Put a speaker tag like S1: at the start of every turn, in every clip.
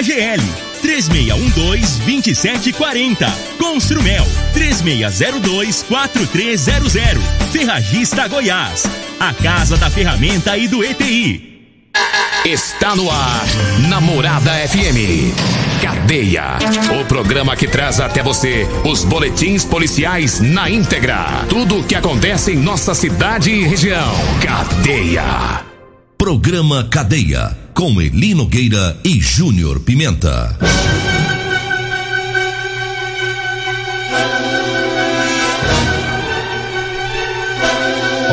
S1: KGL 3612-2740. Construmel 3602-4300. Ferragista Goiás. A Casa da Ferramenta e do ETI.
S2: Está no ar, Namorada FM. Cadeia. O programa que traz até você os boletins policiais na íntegra. Tudo o que acontece em nossa cidade e região. Cadeia.
S3: Programa Cadeia. Com Eli Nogueira e Júnior Pimenta.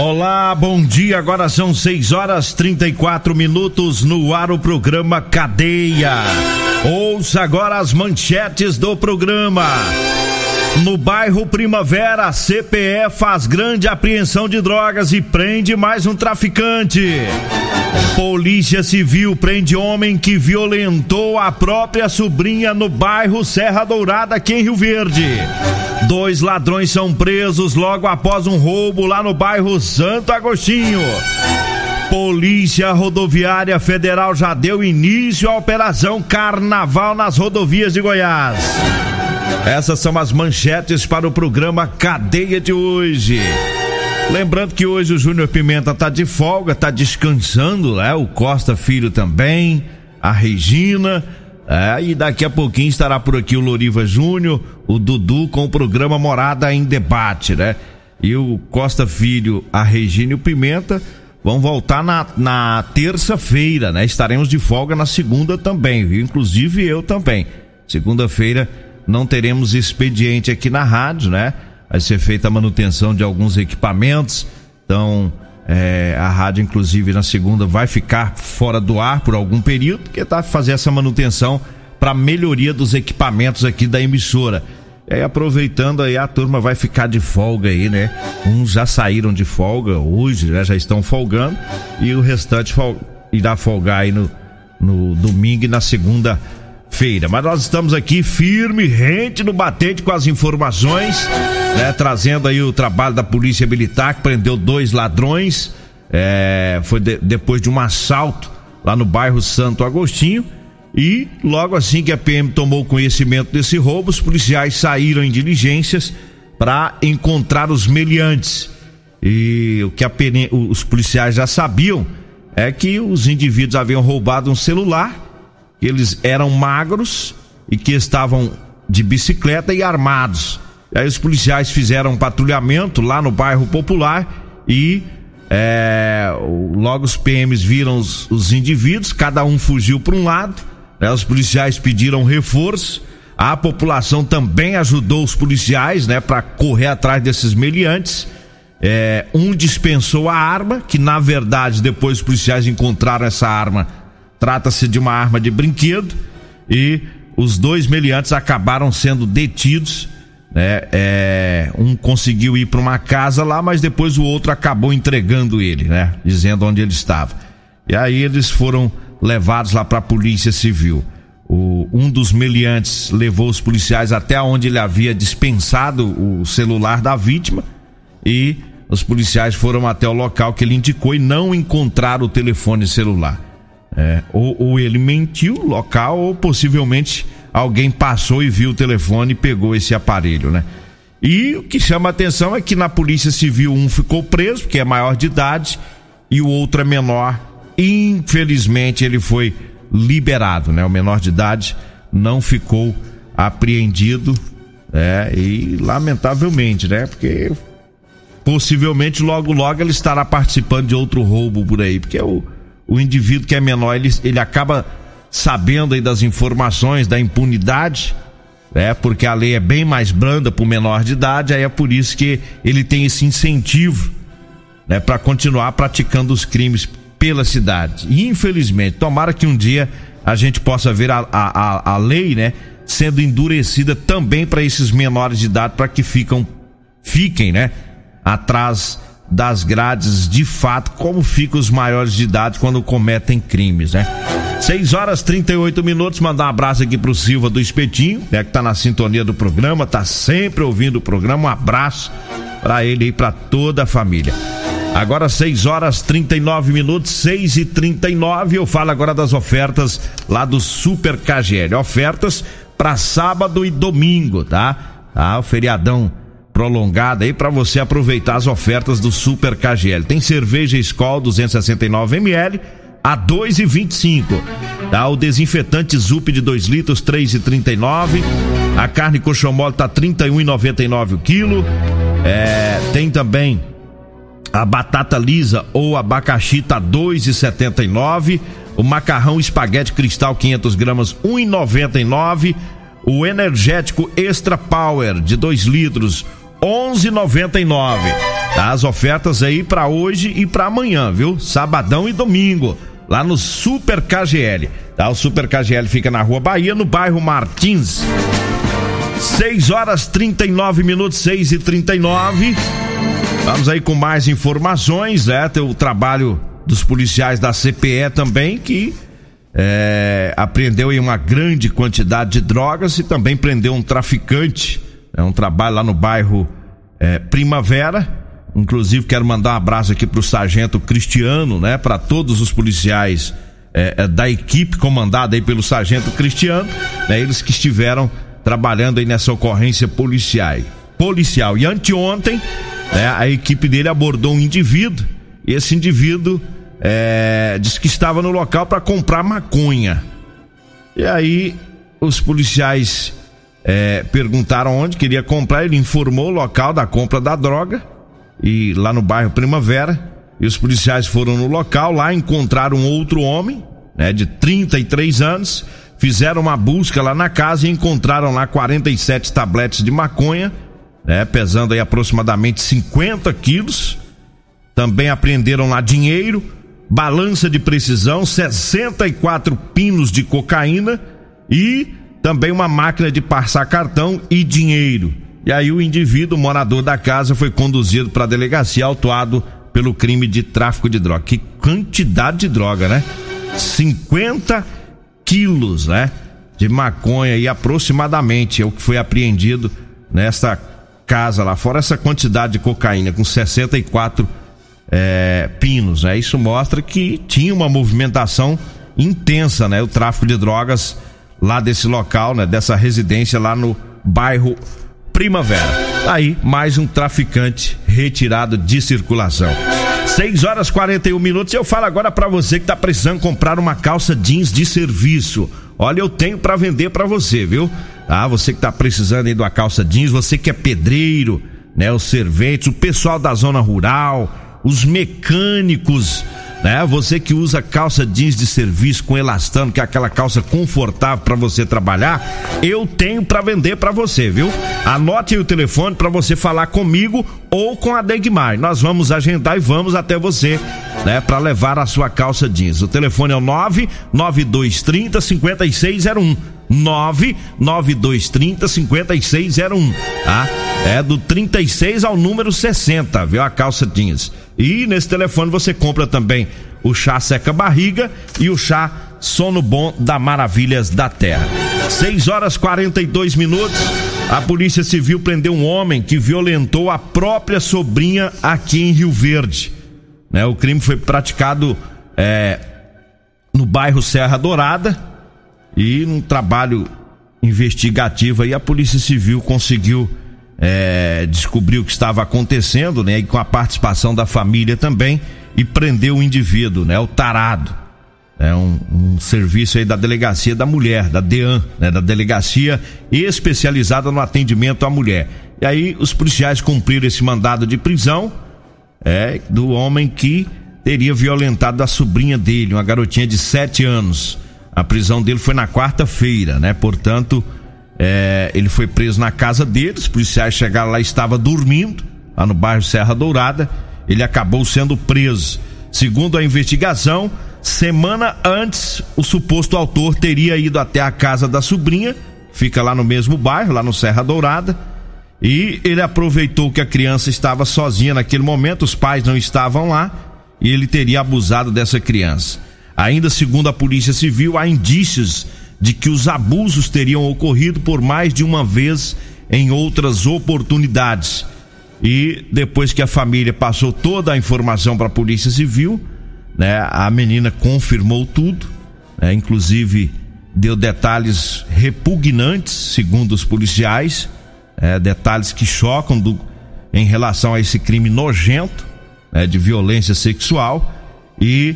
S4: Olá, bom dia. Agora são 6 horas 34 minutos no ar o programa Cadeia. Ouça agora as manchetes do programa. No bairro Primavera, a CPE faz grande apreensão de drogas e prende mais um traficante. Polícia Civil prende homem que violentou a própria sobrinha no bairro Serra Dourada, aqui em Rio Verde. Dois ladrões são presos logo após um roubo lá no bairro Santo Agostinho. Polícia Rodoviária Federal já deu início à operação Carnaval nas rodovias de Goiás. Essas são as manchetes para o programa Cadeia de hoje. Lembrando que hoje o Júnior Pimenta tá de folga, tá descansando, né? O Costa Filho também, a Regina. É, e daqui a pouquinho estará por aqui o Loriva Júnior, o Dudu com o programa Morada em Debate, né? E o Costa Filho, a Regina e o Pimenta vão voltar na, na terça-feira, né? Estaremos de folga na segunda também, viu? Inclusive eu também. Segunda-feira não teremos expediente aqui na rádio, né? Vai ser feita a manutenção de alguns equipamentos. Então, é, a rádio, inclusive, na segunda vai ficar fora do ar por algum período, porque tá fazer essa manutenção para melhoria dos equipamentos aqui da emissora. E aí, aproveitando aí, a turma vai ficar de folga aí, né? Uns já saíram de folga hoje, né? Já estão folgando. E o restante fol irá folgar aí no, no domingo e na segunda feira. Mas nós estamos aqui firme, rente no batente com as informações, né? Trazendo aí o trabalho da Polícia Militar que prendeu dois ladrões. É, foi de, depois de um assalto lá no bairro Santo Agostinho. E logo assim que a PM tomou conhecimento desse roubo, os policiais saíram em diligências para encontrar os meliantes. E o que a os policiais já sabiam é que os indivíduos haviam roubado um celular eles eram magros e que estavam de bicicleta e armados. Aí os policiais fizeram um patrulhamento lá no bairro Popular e é, logo os PMs viram os, os indivíduos, cada um fugiu para um lado. Né, os policiais pediram reforço. A população também ajudou os policiais, né, para correr atrás desses meliantes. É, um dispensou a arma, que na verdade depois os policiais encontraram essa arma Trata-se de uma arma de brinquedo e os dois meliantes acabaram sendo detidos. Né? É, um conseguiu ir para uma casa lá, mas depois o outro acabou entregando ele, né? Dizendo onde ele estava. E aí eles foram levados lá para a polícia civil. O, um dos meliantes levou os policiais até onde ele havia dispensado o celular da vítima e os policiais foram até o local que ele indicou e não encontraram o telefone celular. É, ou, ou, ele mentiu local, ou possivelmente alguém passou e viu o telefone e pegou esse aparelho, né? E o que chama a atenção é que na Polícia Civil um ficou preso, porque é maior de idade, e o outro é menor. Infelizmente ele foi liberado, né? O menor de idade não ficou apreendido, é, e lamentavelmente, né? Porque possivelmente logo logo ele estará participando de outro roubo por aí, porque o o indivíduo que é menor, ele, ele acaba sabendo aí das informações da impunidade, né? Porque a lei é bem mais branda para o menor de idade, aí é por isso que ele tem esse incentivo, né? Para continuar praticando os crimes pela cidade. E infelizmente, tomara que um dia a gente possa ver a, a, a lei, né? Sendo endurecida também para esses menores de idade, para que ficam, fiquem, né? Atrás das grades de fato como ficam os maiores de idade quando cometem crimes, né? 6 horas 38 minutos, mandar um abraço aqui pro Silva do Espetinho, né, que tá na sintonia do programa, tá sempre ouvindo o programa. Um abraço para ele e para toda a família. Agora 6 horas 39 minutos, 6 e 39 Eu falo agora das ofertas lá do Super KGL. Ofertas para sábado e domingo, tá? Ah, o feriadão prolongado aí para você aproveitar as ofertas do Super KGL. Tem cerveja Skol 269 ml a 2,25. Tá? O desinfetante Zup de 2 litros, 3,39. A carne coxão mole tá 31,99 o quilo. É, tem também a batata lisa ou abacaxi tá 2,79. O macarrão espaguete cristal 500 gramas 1,99. O energético Extra Power de 2 litros 11,99. Tá? As ofertas aí para hoje e para amanhã, viu? Sabadão e domingo lá no Super KGL. Tá? O Super KGL fica na Rua Bahia, no bairro Martins. 6 horas 39 minutos, 6 e 39 Vamos aí com mais informações, né? Tem o trabalho dos policiais da CPE também, que é, apreendeu aí uma grande quantidade de drogas e também prendeu um traficante. É um trabalho lá no bairro é, Primavera Inclusive, quero mandar um abraço aqui para o sargento Cristiano, né? Para todos os policiais é, é, da equipe comandada aí pelo sargento Cristiano, né? Eles que estiveram trabalhando aí nessa ocorrência policial. Policial. E anteontem, né? A equipe dele abordou um indivíduo. E esse indivíduo é, disse que estava no local para comprar maconha. E aí, os policiais é, perguntaram onde queria comprar. Ele informou o local da compra da droga e lá no bairro Primavera. E os policiais foram no local, lá encontraram outro homem, né, de 33 anos, fizeram uma busca lá na casa e encontraram lá 47 tabletes de maconha, né, pesando aí aproximadamente 50 quilos. Também apreenderam lá dinheiro, balança de precisão, 64 pinos de cocaína e também uma máquina de passar cartão e dinheiro. E aí o indivíduo, morador da casa, foi conduzido para a delegacia autuado pelo crime de tráfico de droga. Que quantidade de droga, né? 50 quilos, né? De maconha e aproximadamente é o que foi apreendido nesta casa lá. Fora essa quantidade de cocaína com 64 é, pinos, né? Isso mostra que tinha uma movimentação intensa, né? O tráfico de drogas lá desse local, né? Dessa residência lá no bairro Primavera. Aí, mais um traficante retirado de circulação. 6 horas 41 minutos. Eu falo agora para você que tá precisando comprar uma calça jeans de serviço. Olha, eu tenho para vender para você, viu? Ah, você que tá precisando aí de uma calça jeans, você que é pedreiro, né, os serventes, o pessoal da zona rural, os mecânicos, né? Você que usa calça jeans de serviço com elastano, que é aquela calça confortável para você trabalhar, eu tenho para vender para você, viu? Anote o telefone para você falar comigo ou com a Degmar. Nós vamos agendar e vamos até você, né, para levar a sua calça jeans. O telefone é o 99230 5601. 99230 5601, tá? É do 36 ao número 60, viu? A calça jeans. E nesse telefone você compra também o chá seca barriga e o chá sono bom da Maravilhas da Terra. 6 horas 42 minutos. A Polícia Civil prendeu um homem que violentou a própria sobrinha aqui em Rio Verde. Né, o crime foi praticado é, no bairro Serra Dourada e num trabalho investigativo aí a Polícia Civil conseguiu é, descobriu o que estava acontecendo, né? E com a participação da família também, e prendeu o indivíduo, né? O tarado. É um, um serviço aí da delegacia da mulher, da DEAN, né? Da delegacia especializada no atendimento à mulher. E aí os policiais cumpriram esse mandado de prisão, é, do homem que teria violentado a sobrinha dele, uma garotinha de sete anos. A prisão dele foi na quarta-feira, né? Portanto, é, ele foi preso na casa deles, os policiais chegaram lá, estava dormindo, lá no bairro Serra Dourada. Ele acabou sendo preso. Segundo a investigação, semana antes, o suposto autor teria ido até a casa da sobrinha, fica lá no mesmo bairro, lá no Serra Dourada. E ele aproveitou que a criança estava sozinha naquele momento, os pais não estavam lá, e ele teria abusado dessa criança. Ainda segundo a Polícia Civil, há indícios de que os abusos teriam ocorrido por mais de uma vez em outras oportunidades. E depois que a família passou toda a informação para a Polícia Civil, né, a menina confirmou tudo, né, inclusive deu detalhes repugnantes, segundo os policiais, é, detalhes que chocam do, em relação a esse crime nojento né, de violência sexual e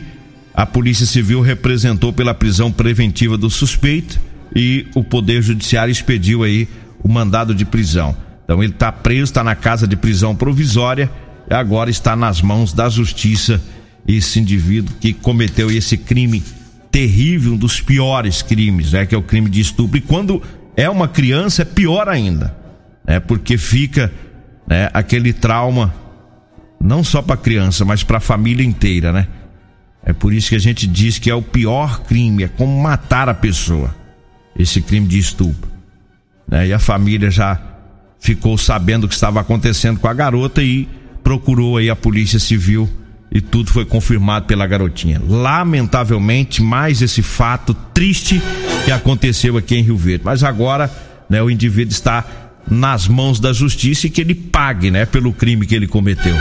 S4: a Polícia Civil representou pela prisão preventiva do suspeito e o Poder Judiciário expediu aí o mandado de prisão. Então ele está preso, está na casa de prisão provisória e agora está nas mãos da justiça esse indivíduo que cometeu esse crime terrível, um dos piores crimes, né, que é o crime de estupro. E quando é uma criança é pior ainda, né, porque fica né, aquele trauma não só para a criança, mas para a família inteira, né? É por isso que a gente diz que é o pior crime, é como matar a pessoa. Esse crime de estupro. Né? E a família já ficou sabendo o que estava acontecendo com a garota e procurou aí a polícia civil e tudo foi confirmado pela garotinha. Lamentavelmente, mais esse fato triste que aconteceu aqui em Rio Verde. Mas agora, né, o indivíduo está nas mãos da justiça e que ele pague, né, pelo crime que ele cometeu.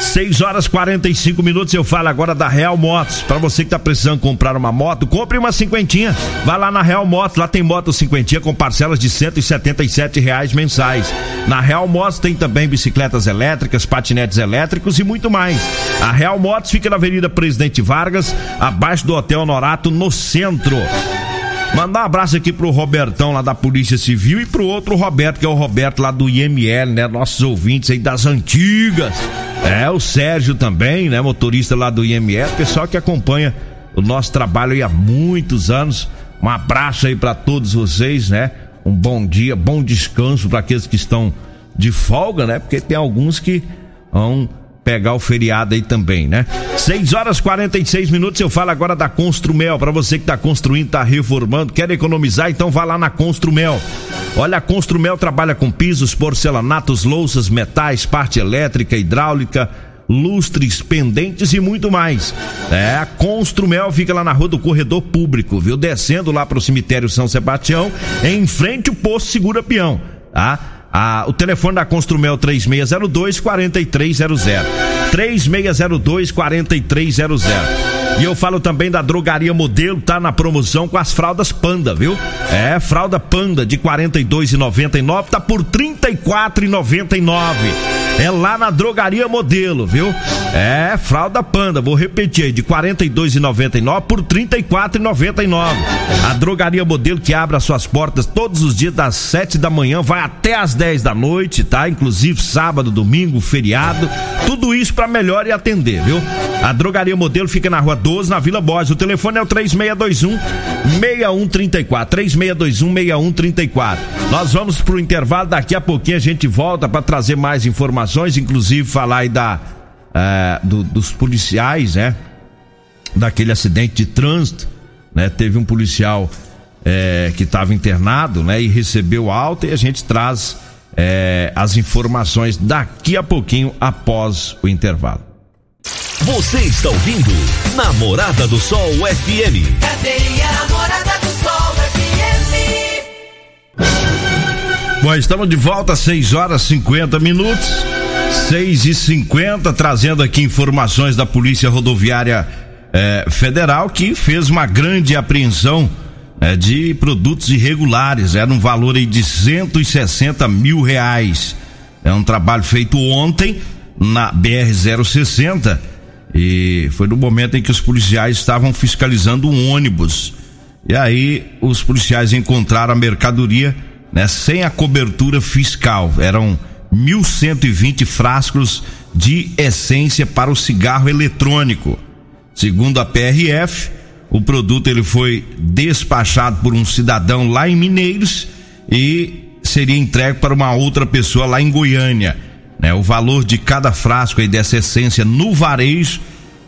S4: 6 horas 45 minutos. Eu falo agora da Real Motos. Para você que tá precisando comprar uma moto, compre uma cinquentinha. Vai lá na Real Motos. Lá tem moto cinquentinha com parcelas de 177 reais mensais. Na Real Motos tem também bicicletas elétricas, patinetes elétricos e muito mais. A Real Motos fica na Avenida Presidente Vargas, abaixo do Hotel Norato, no centro. Mandar um abraço aqui pro Robertão lá da Polícia Civil e pro outro Roberto, que é o Roberto lá do IML, né? Nossos ouvintes aí das antigas. É, o Sérgio também, né? Motorista lá do IML, pessoal que acompanha o nosso trabalho aí há muitos anos. Um abraço aí para todos vocês, né? Um bom dia, bom descanso para aqueles que estão de folga, né? Porque tem alguns que vão pegar o feriado aí também, né? 6 horas 46 minutos. Eu falo agora da Construmel. Para você que tá construindo, tá reformando, quer economizar, então vá lá na Construmel. Olha, a Construmel trabalha com pisos, porcelanatos, louças, metais, parte elétrica, hidráulica lustres, pendentes e muito mais. É, a Construmel fica lá na rua do Corredor Público, viu? Descendo lá pro cemitério São Sebastião, em frente o posto Segura Peão, tá? Ah, o telefone da Construmel 3602 4300. 3602 4300. E eu falo também da drogaria modelo, tá na promoção com as fraldas Panda, viu? É, fralda Panda de 42,99 tá por 34,99. É lá na drogaria modelo, viu? É, fralda panda, vou repetir aí, de 42,99 por 34,99. A drogaria modelo que abre as suas portas todos os dias das 7 da manhã, vai até as 10 da noite, tá? Inclusive sábado, domingo, feriado, tudo isso para melhor e atender, viu? A drogaria modelo fica na rua 12, na Vila Borges. O telefone é o 3621 6134. 3621 6134. Nós vamos pro intervalo, daqui a pouquinho a gente volta para trazer mais informações, inclusive falar aí da uh, do, dos policiais, né? Daquele acidente de trânsito, né? Teve um policial é, que estava internado, né? E recebeu alta e a gente traz é, as informações daqui a pouquinho após o intervalo.
S3: Você está ouvindo Namorada do Sol FM.
S5: Cadeia Namorada do Sol FM.
S4: Bom, estamos de volta, 6 horas 50 minutos. 6 e 50 trazendo aqui informações da Polícia Rodoviária eh, Federal que fez uma grande apreensão eh, de produtos irregulares. Era um valor aí de 160 mil reais. É um trabalho feito ontem na BR 060 e foi no momento em que os policiais estavam fiscalizando um ônibus. E aí os policiais encontraram a mercadoria né, sem a cobertura fiscal. Eram 1.120 frascos de essência para o cigarro eletrônico. Segundo a PRF, o produto ele foi despachado por um cidadão lá em Mineiros e seria entregue para uma outra pessoa lá em Goiânia. Né? O valor de cada frasco aí dessa essência no varejo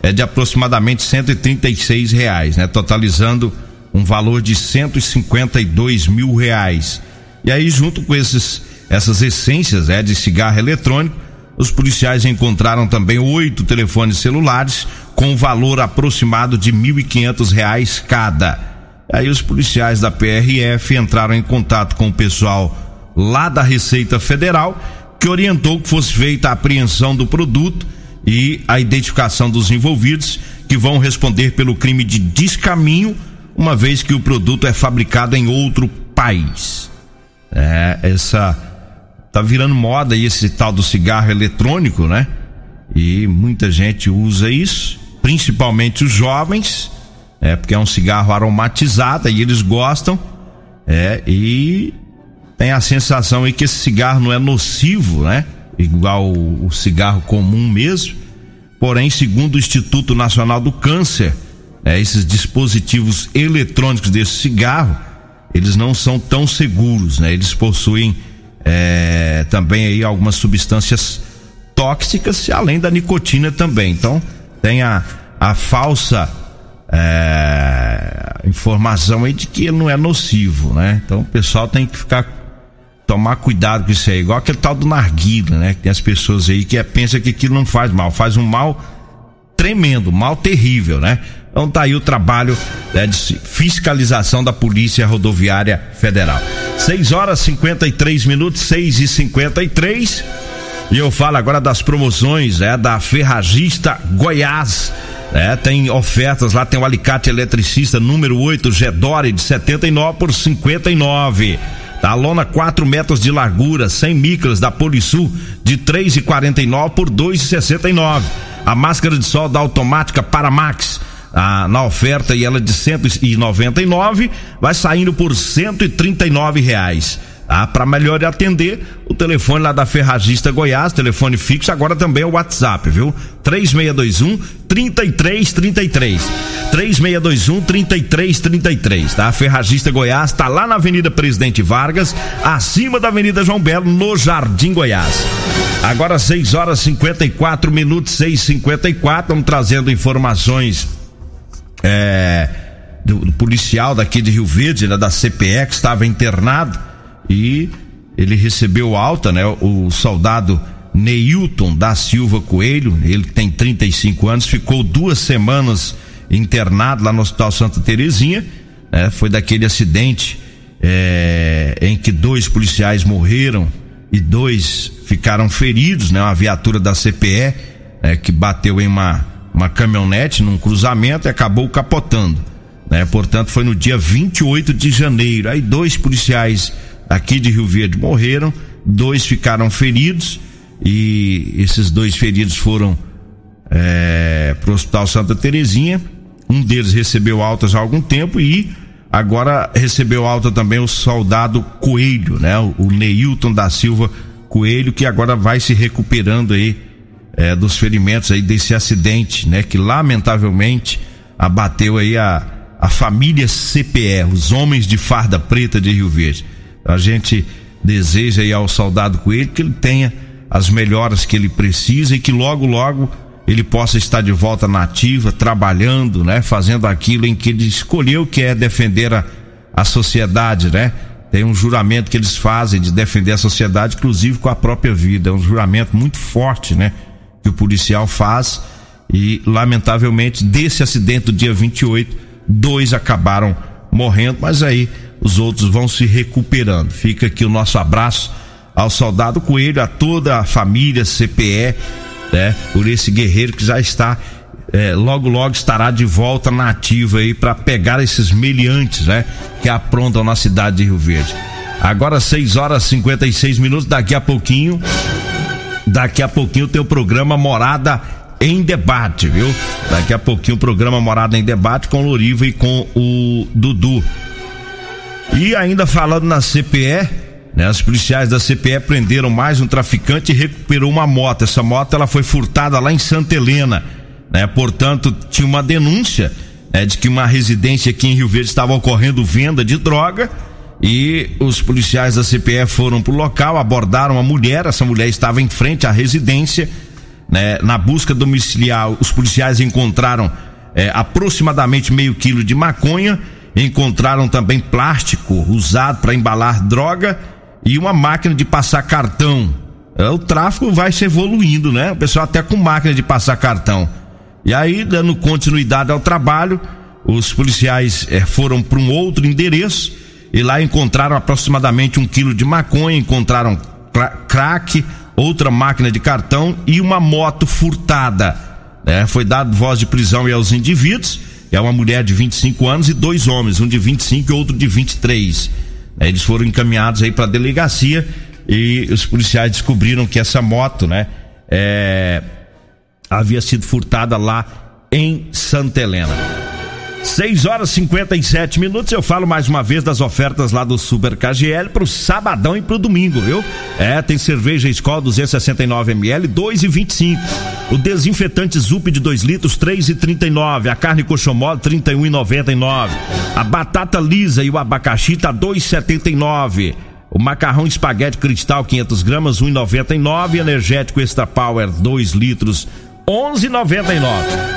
S4: é de aproximadamente 136 reais, né? Totalizando um valor de 152 mil reais. E aí, junto com esses, essas essências é, de cigarro eletrônico, os policiais encontraram também oito telefones celulares com valor aproximado de quinhentos reais cada. Aí os policiais da PRF entraram em contato com o pessoal lá da Receita Federal que orientou que fosse feita a apreensão do produto e a identificação dos envolvidos que vão responder pelo crime de descaminho, uma vez que o produto é fabricado em outro país. É, essa tá virando moda aí esse tal do cigarro eletrônico, né? E muita gente usa isso, principalmente os jovens, é porque é um cigarro aromatizado e eles gostam, é, e tem a sensação aí que esse cigarro não é nocivo, né? Igual o, cigarro comum mesmo. Porém, segundo o Instituto Nacional do Câncer, é, esses dispositivos eletrônicos desse cigarro, eles não são tão seguros, né? Eles possuem é, também aí algumas substâncias tóxicas, além da nicotina também. Então, tem a, a falsa é, informação aí de que ele não é nocivo, né? Então, o pessoal tem que ficar tomar cuidado com isso aí, igual aquele tal do narguila, né? Que tem as pessoas aí que é, pensam que aquilo não faz mal, faz um mal tremendo, mal terrível, né? Então tá aí o trabalho né, de fiscalização da Polícia Rodoviária Federal. 6 horas 53 minutos, 6 e 53 e eu falo agora das promoções né, da Ferragista Goiás. É, tem ofertas lá, tem o alicate eletricista número 8 Gedore de 79 por 59. A lona 4 metros de largura, 100 micras da Polisul de 3,49 por 2,69. A máscara de sol da automática Paramax ah, na oferta e ela de 199 vai saindo por 139 reais. Ah, para melhor atender, o telefone lá da Ferragista Goiás, telefone fixo, agora também é o WhatsApp, viu? 3621 3333. 3621 3333, tá? Ferragista Goiás tá lá na Avenida Presidente Vargas, acima da Avenida João Belo, no Jardim Goiás. Agora 6 horas 54 minutos, 6:54, estamos trazendo informações é, do, do policial daqui de Rio Verde, né, da CPE, que estava internado e ele recebeu alta, né? O soldado Neilton da Silva Coelho, ele tem 35 anos, ficou duas semanas internado lá no Hospital Santa Terezinha, né? Foi daquele acidente é, em que dois policiais morreram e dois ficaram feridos, né? Uma viatura da CPE é, que bateu em uma, uma caminhonete num cruzamento e acabou capotando, né? Portanto, foi no dia 28 de janeiro. Aí dois policiais aqui de Rio Verde morreram, dois ficaram feridos e esses dois feridos foram é, para o Hospital Santa Terezinha. Um deles recebeu altas há algum tempo e agora recebeu alta também o soldado Coelho, né? O Neilton da Silva Coelho, que agora vai se recuperando aí é, dos ferimentos aí desse acidente, né? Que lamentavelmente abateu aí a, a família CPE, os homens de farda preta de Rio Verde. A gente deseja aí ao soldado Coelho que ele tenha as melhoras que ele precisa e que logo, logo ele possa estar de volta na ativa, trabalhando, né? Fazendo aquilo em que ele escolheu, que é defender a, a sociedade, né? Tem um juramento que eles fazem de defender a sociedade, inclusive com a própria vida. É um juramento muito forte, né? Que o policial faz. E, lamentavelmente, desse acidente do dia 28, dois acabaram morrendo, mas aí os outros vão se recuperando. Fica aqui o nosso abraço ao soldado Coelho, a toda a família CPE, né? Por esse guerreiro que já está é, logo logo estará de volta na ativa aí para pegar esses meliantes, né? Que aprontam na cidade de Rio Verde. Agora 6 horas e 56 minutos, daqui a pouquinho, daqui a pouquinho tem o programa Morada em Debate, viu? Daqui a pouquinho o programa Morada em Debate com o Loriva e com o Dudu. E ainda falando na CPE, né, os policiais da CPE prenderam mais um traficante e recuperou uma moto. Essa moto ela foi furtada lá em Santa Helena, né? Portanto, tinha uma denúncia né, de que uma residência aqui em Rio Verde estava ocorrendo venda de droga e os policiais da CPE foram pro local, abordaram a mulher, essa mulher estava em frente à residência, né? Na busca domiciliar, os policiais encontraram é, aproximadamente meio quilo de maconha Encontraram também plástico usado para embalar droga e uma máquina de passar cartão. É, o tráfico vai se evoluindo, né? O pessoal até com máquina de passar cartão. E aí, dando continuidade ao trabalho, os policiais é, foram para um outro endereço e lá encontraram aproximadamente um quilo de maconha, encontraram crack, outra máquina de cartão e uma moto furtada. É, foi dado voz de prisão aos indivíduos, é uma mulher de 25 anos e dois homens, um de 25 e outro de 23. É, eles foram encaminhados aí para a delegacia e os policiais descobriram que essa moto, né, é, havia sido furtada lá em Santa Helena. 6 horas e 57 minutos. Eu falo mais uma vez das ofertas lá do Super KGL pro sabadão e pro domingo, viu? É, tem cerveja Skol 269 ml, 2,25. O desinfetante Zup de 2 litros, 3,39. A carne coxomol, 31,99. A batata lisa e o abacaxi tá 2,79. O macarrão espaguete cristal 500 gramas 1,99. Energético Extra Power 2 litros 11,99.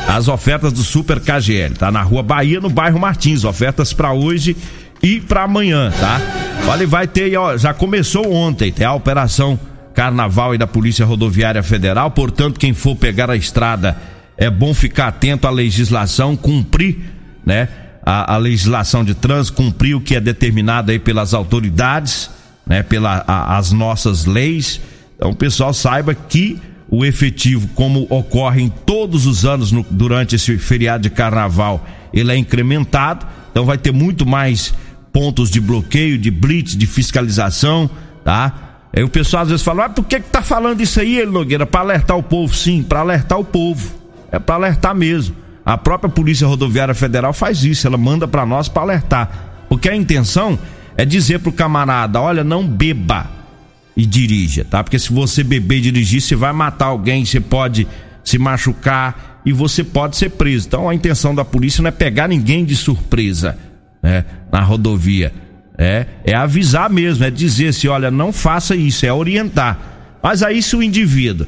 S4: As ofertas do Super KGL, tá na Rua Bahia, no bairro Martins. Ofertas para hoje e para amanhã, tá? Olha, vai ter, ó, já começou ontem, tem a operação Carnaval e da Polícia Rodoviária Federal. Portanto, quem for pegar a estrada, é bom ficar atento à legislação, cumprir, né? A, a legislação de trânsito, cumprir o que é determinado aí pelas autoridades, né? Pelas as nossas leis. Então, o pessoal saiba que o efetivo, como ocorre em todos os anos no, durante esse feriado de carnaval, ele é incrementado, então vai ter muito mais pontos de bloqueio, de blitz, de fiscalização, tá? Aí o pessoal às vezes fala, ah, por que que tá falando isso aí, Nogueira? Para alertar o povo, sim, para alertar o povo. É para alertar mesmo. A própria Polícia Rodoviária Federal faz isso, ela manda para nós para alertar. Porque a intenção é dizer pro camarada, olha, não beba e dirija, tá? Porque se você beber e dirigir, você vai matar alguém, você pode se machucar e você pode ser preso. Então a intenção da polícia não é pegar ninguém de surpresa, né? Na rodovia. É, é avisar mesmo, é dizer assim, olha, não faça isso, é orientar. Mas aí se o indivíduo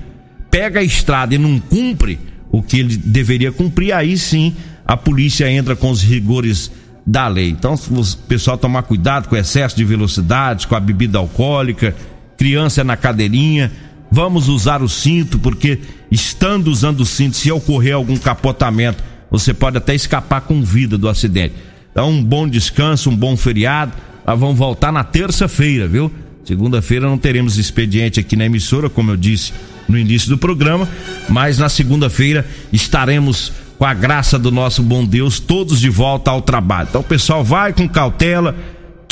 S4: pega a estrada e não cumpre o que ele deveria cumprir, aí sim a polícia entra com os rigores da lei. Então, o pessoal tomar cuidado com o excesso de velocidade, com a bebida alcoólica, criança na cadeirinha. Vamos usar o cinto, porque estando usando o cinto, se ocorrer algum capotamento, você pode até escapar com vida do acidente. Então, um bom descanso, um bom feriado. Nós vamos voltar na terça-feira, viu? Segunda-feira não teremos expediente aqui na emissora, como eu disse no início do programa, mas na segunda-feira estaremos com a graça do nosso bom Deus todos de volta ao trabalho. Então, pessoal vai com cautela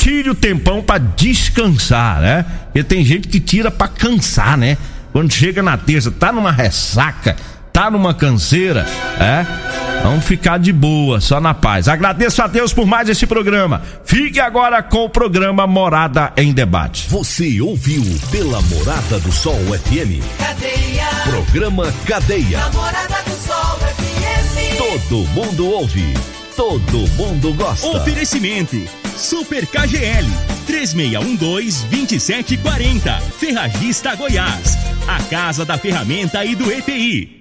S4: tire o tempão para descansar, né? Porque tem gente que tira para cansar, né? Quando chega na terça, tá numa ressaca, tá numa canseira, é? Vamos ficar de boa, só na paz. Agradeço a Deus por mais esse programa. Fique agora com o programa Morada em Debate.
S3: Você ouviu pela Morada do Sol FM.
S5: Cadeia.
S3: Programa Cadeia.
S5: Namorada do Sol FM.
S3: Todo mundo ouve. Todo mundo gosta.
S1: Oferecimento Super KGL 3612-2740. Ferragista Goiás. A Casa da Ferramenta e do EPI.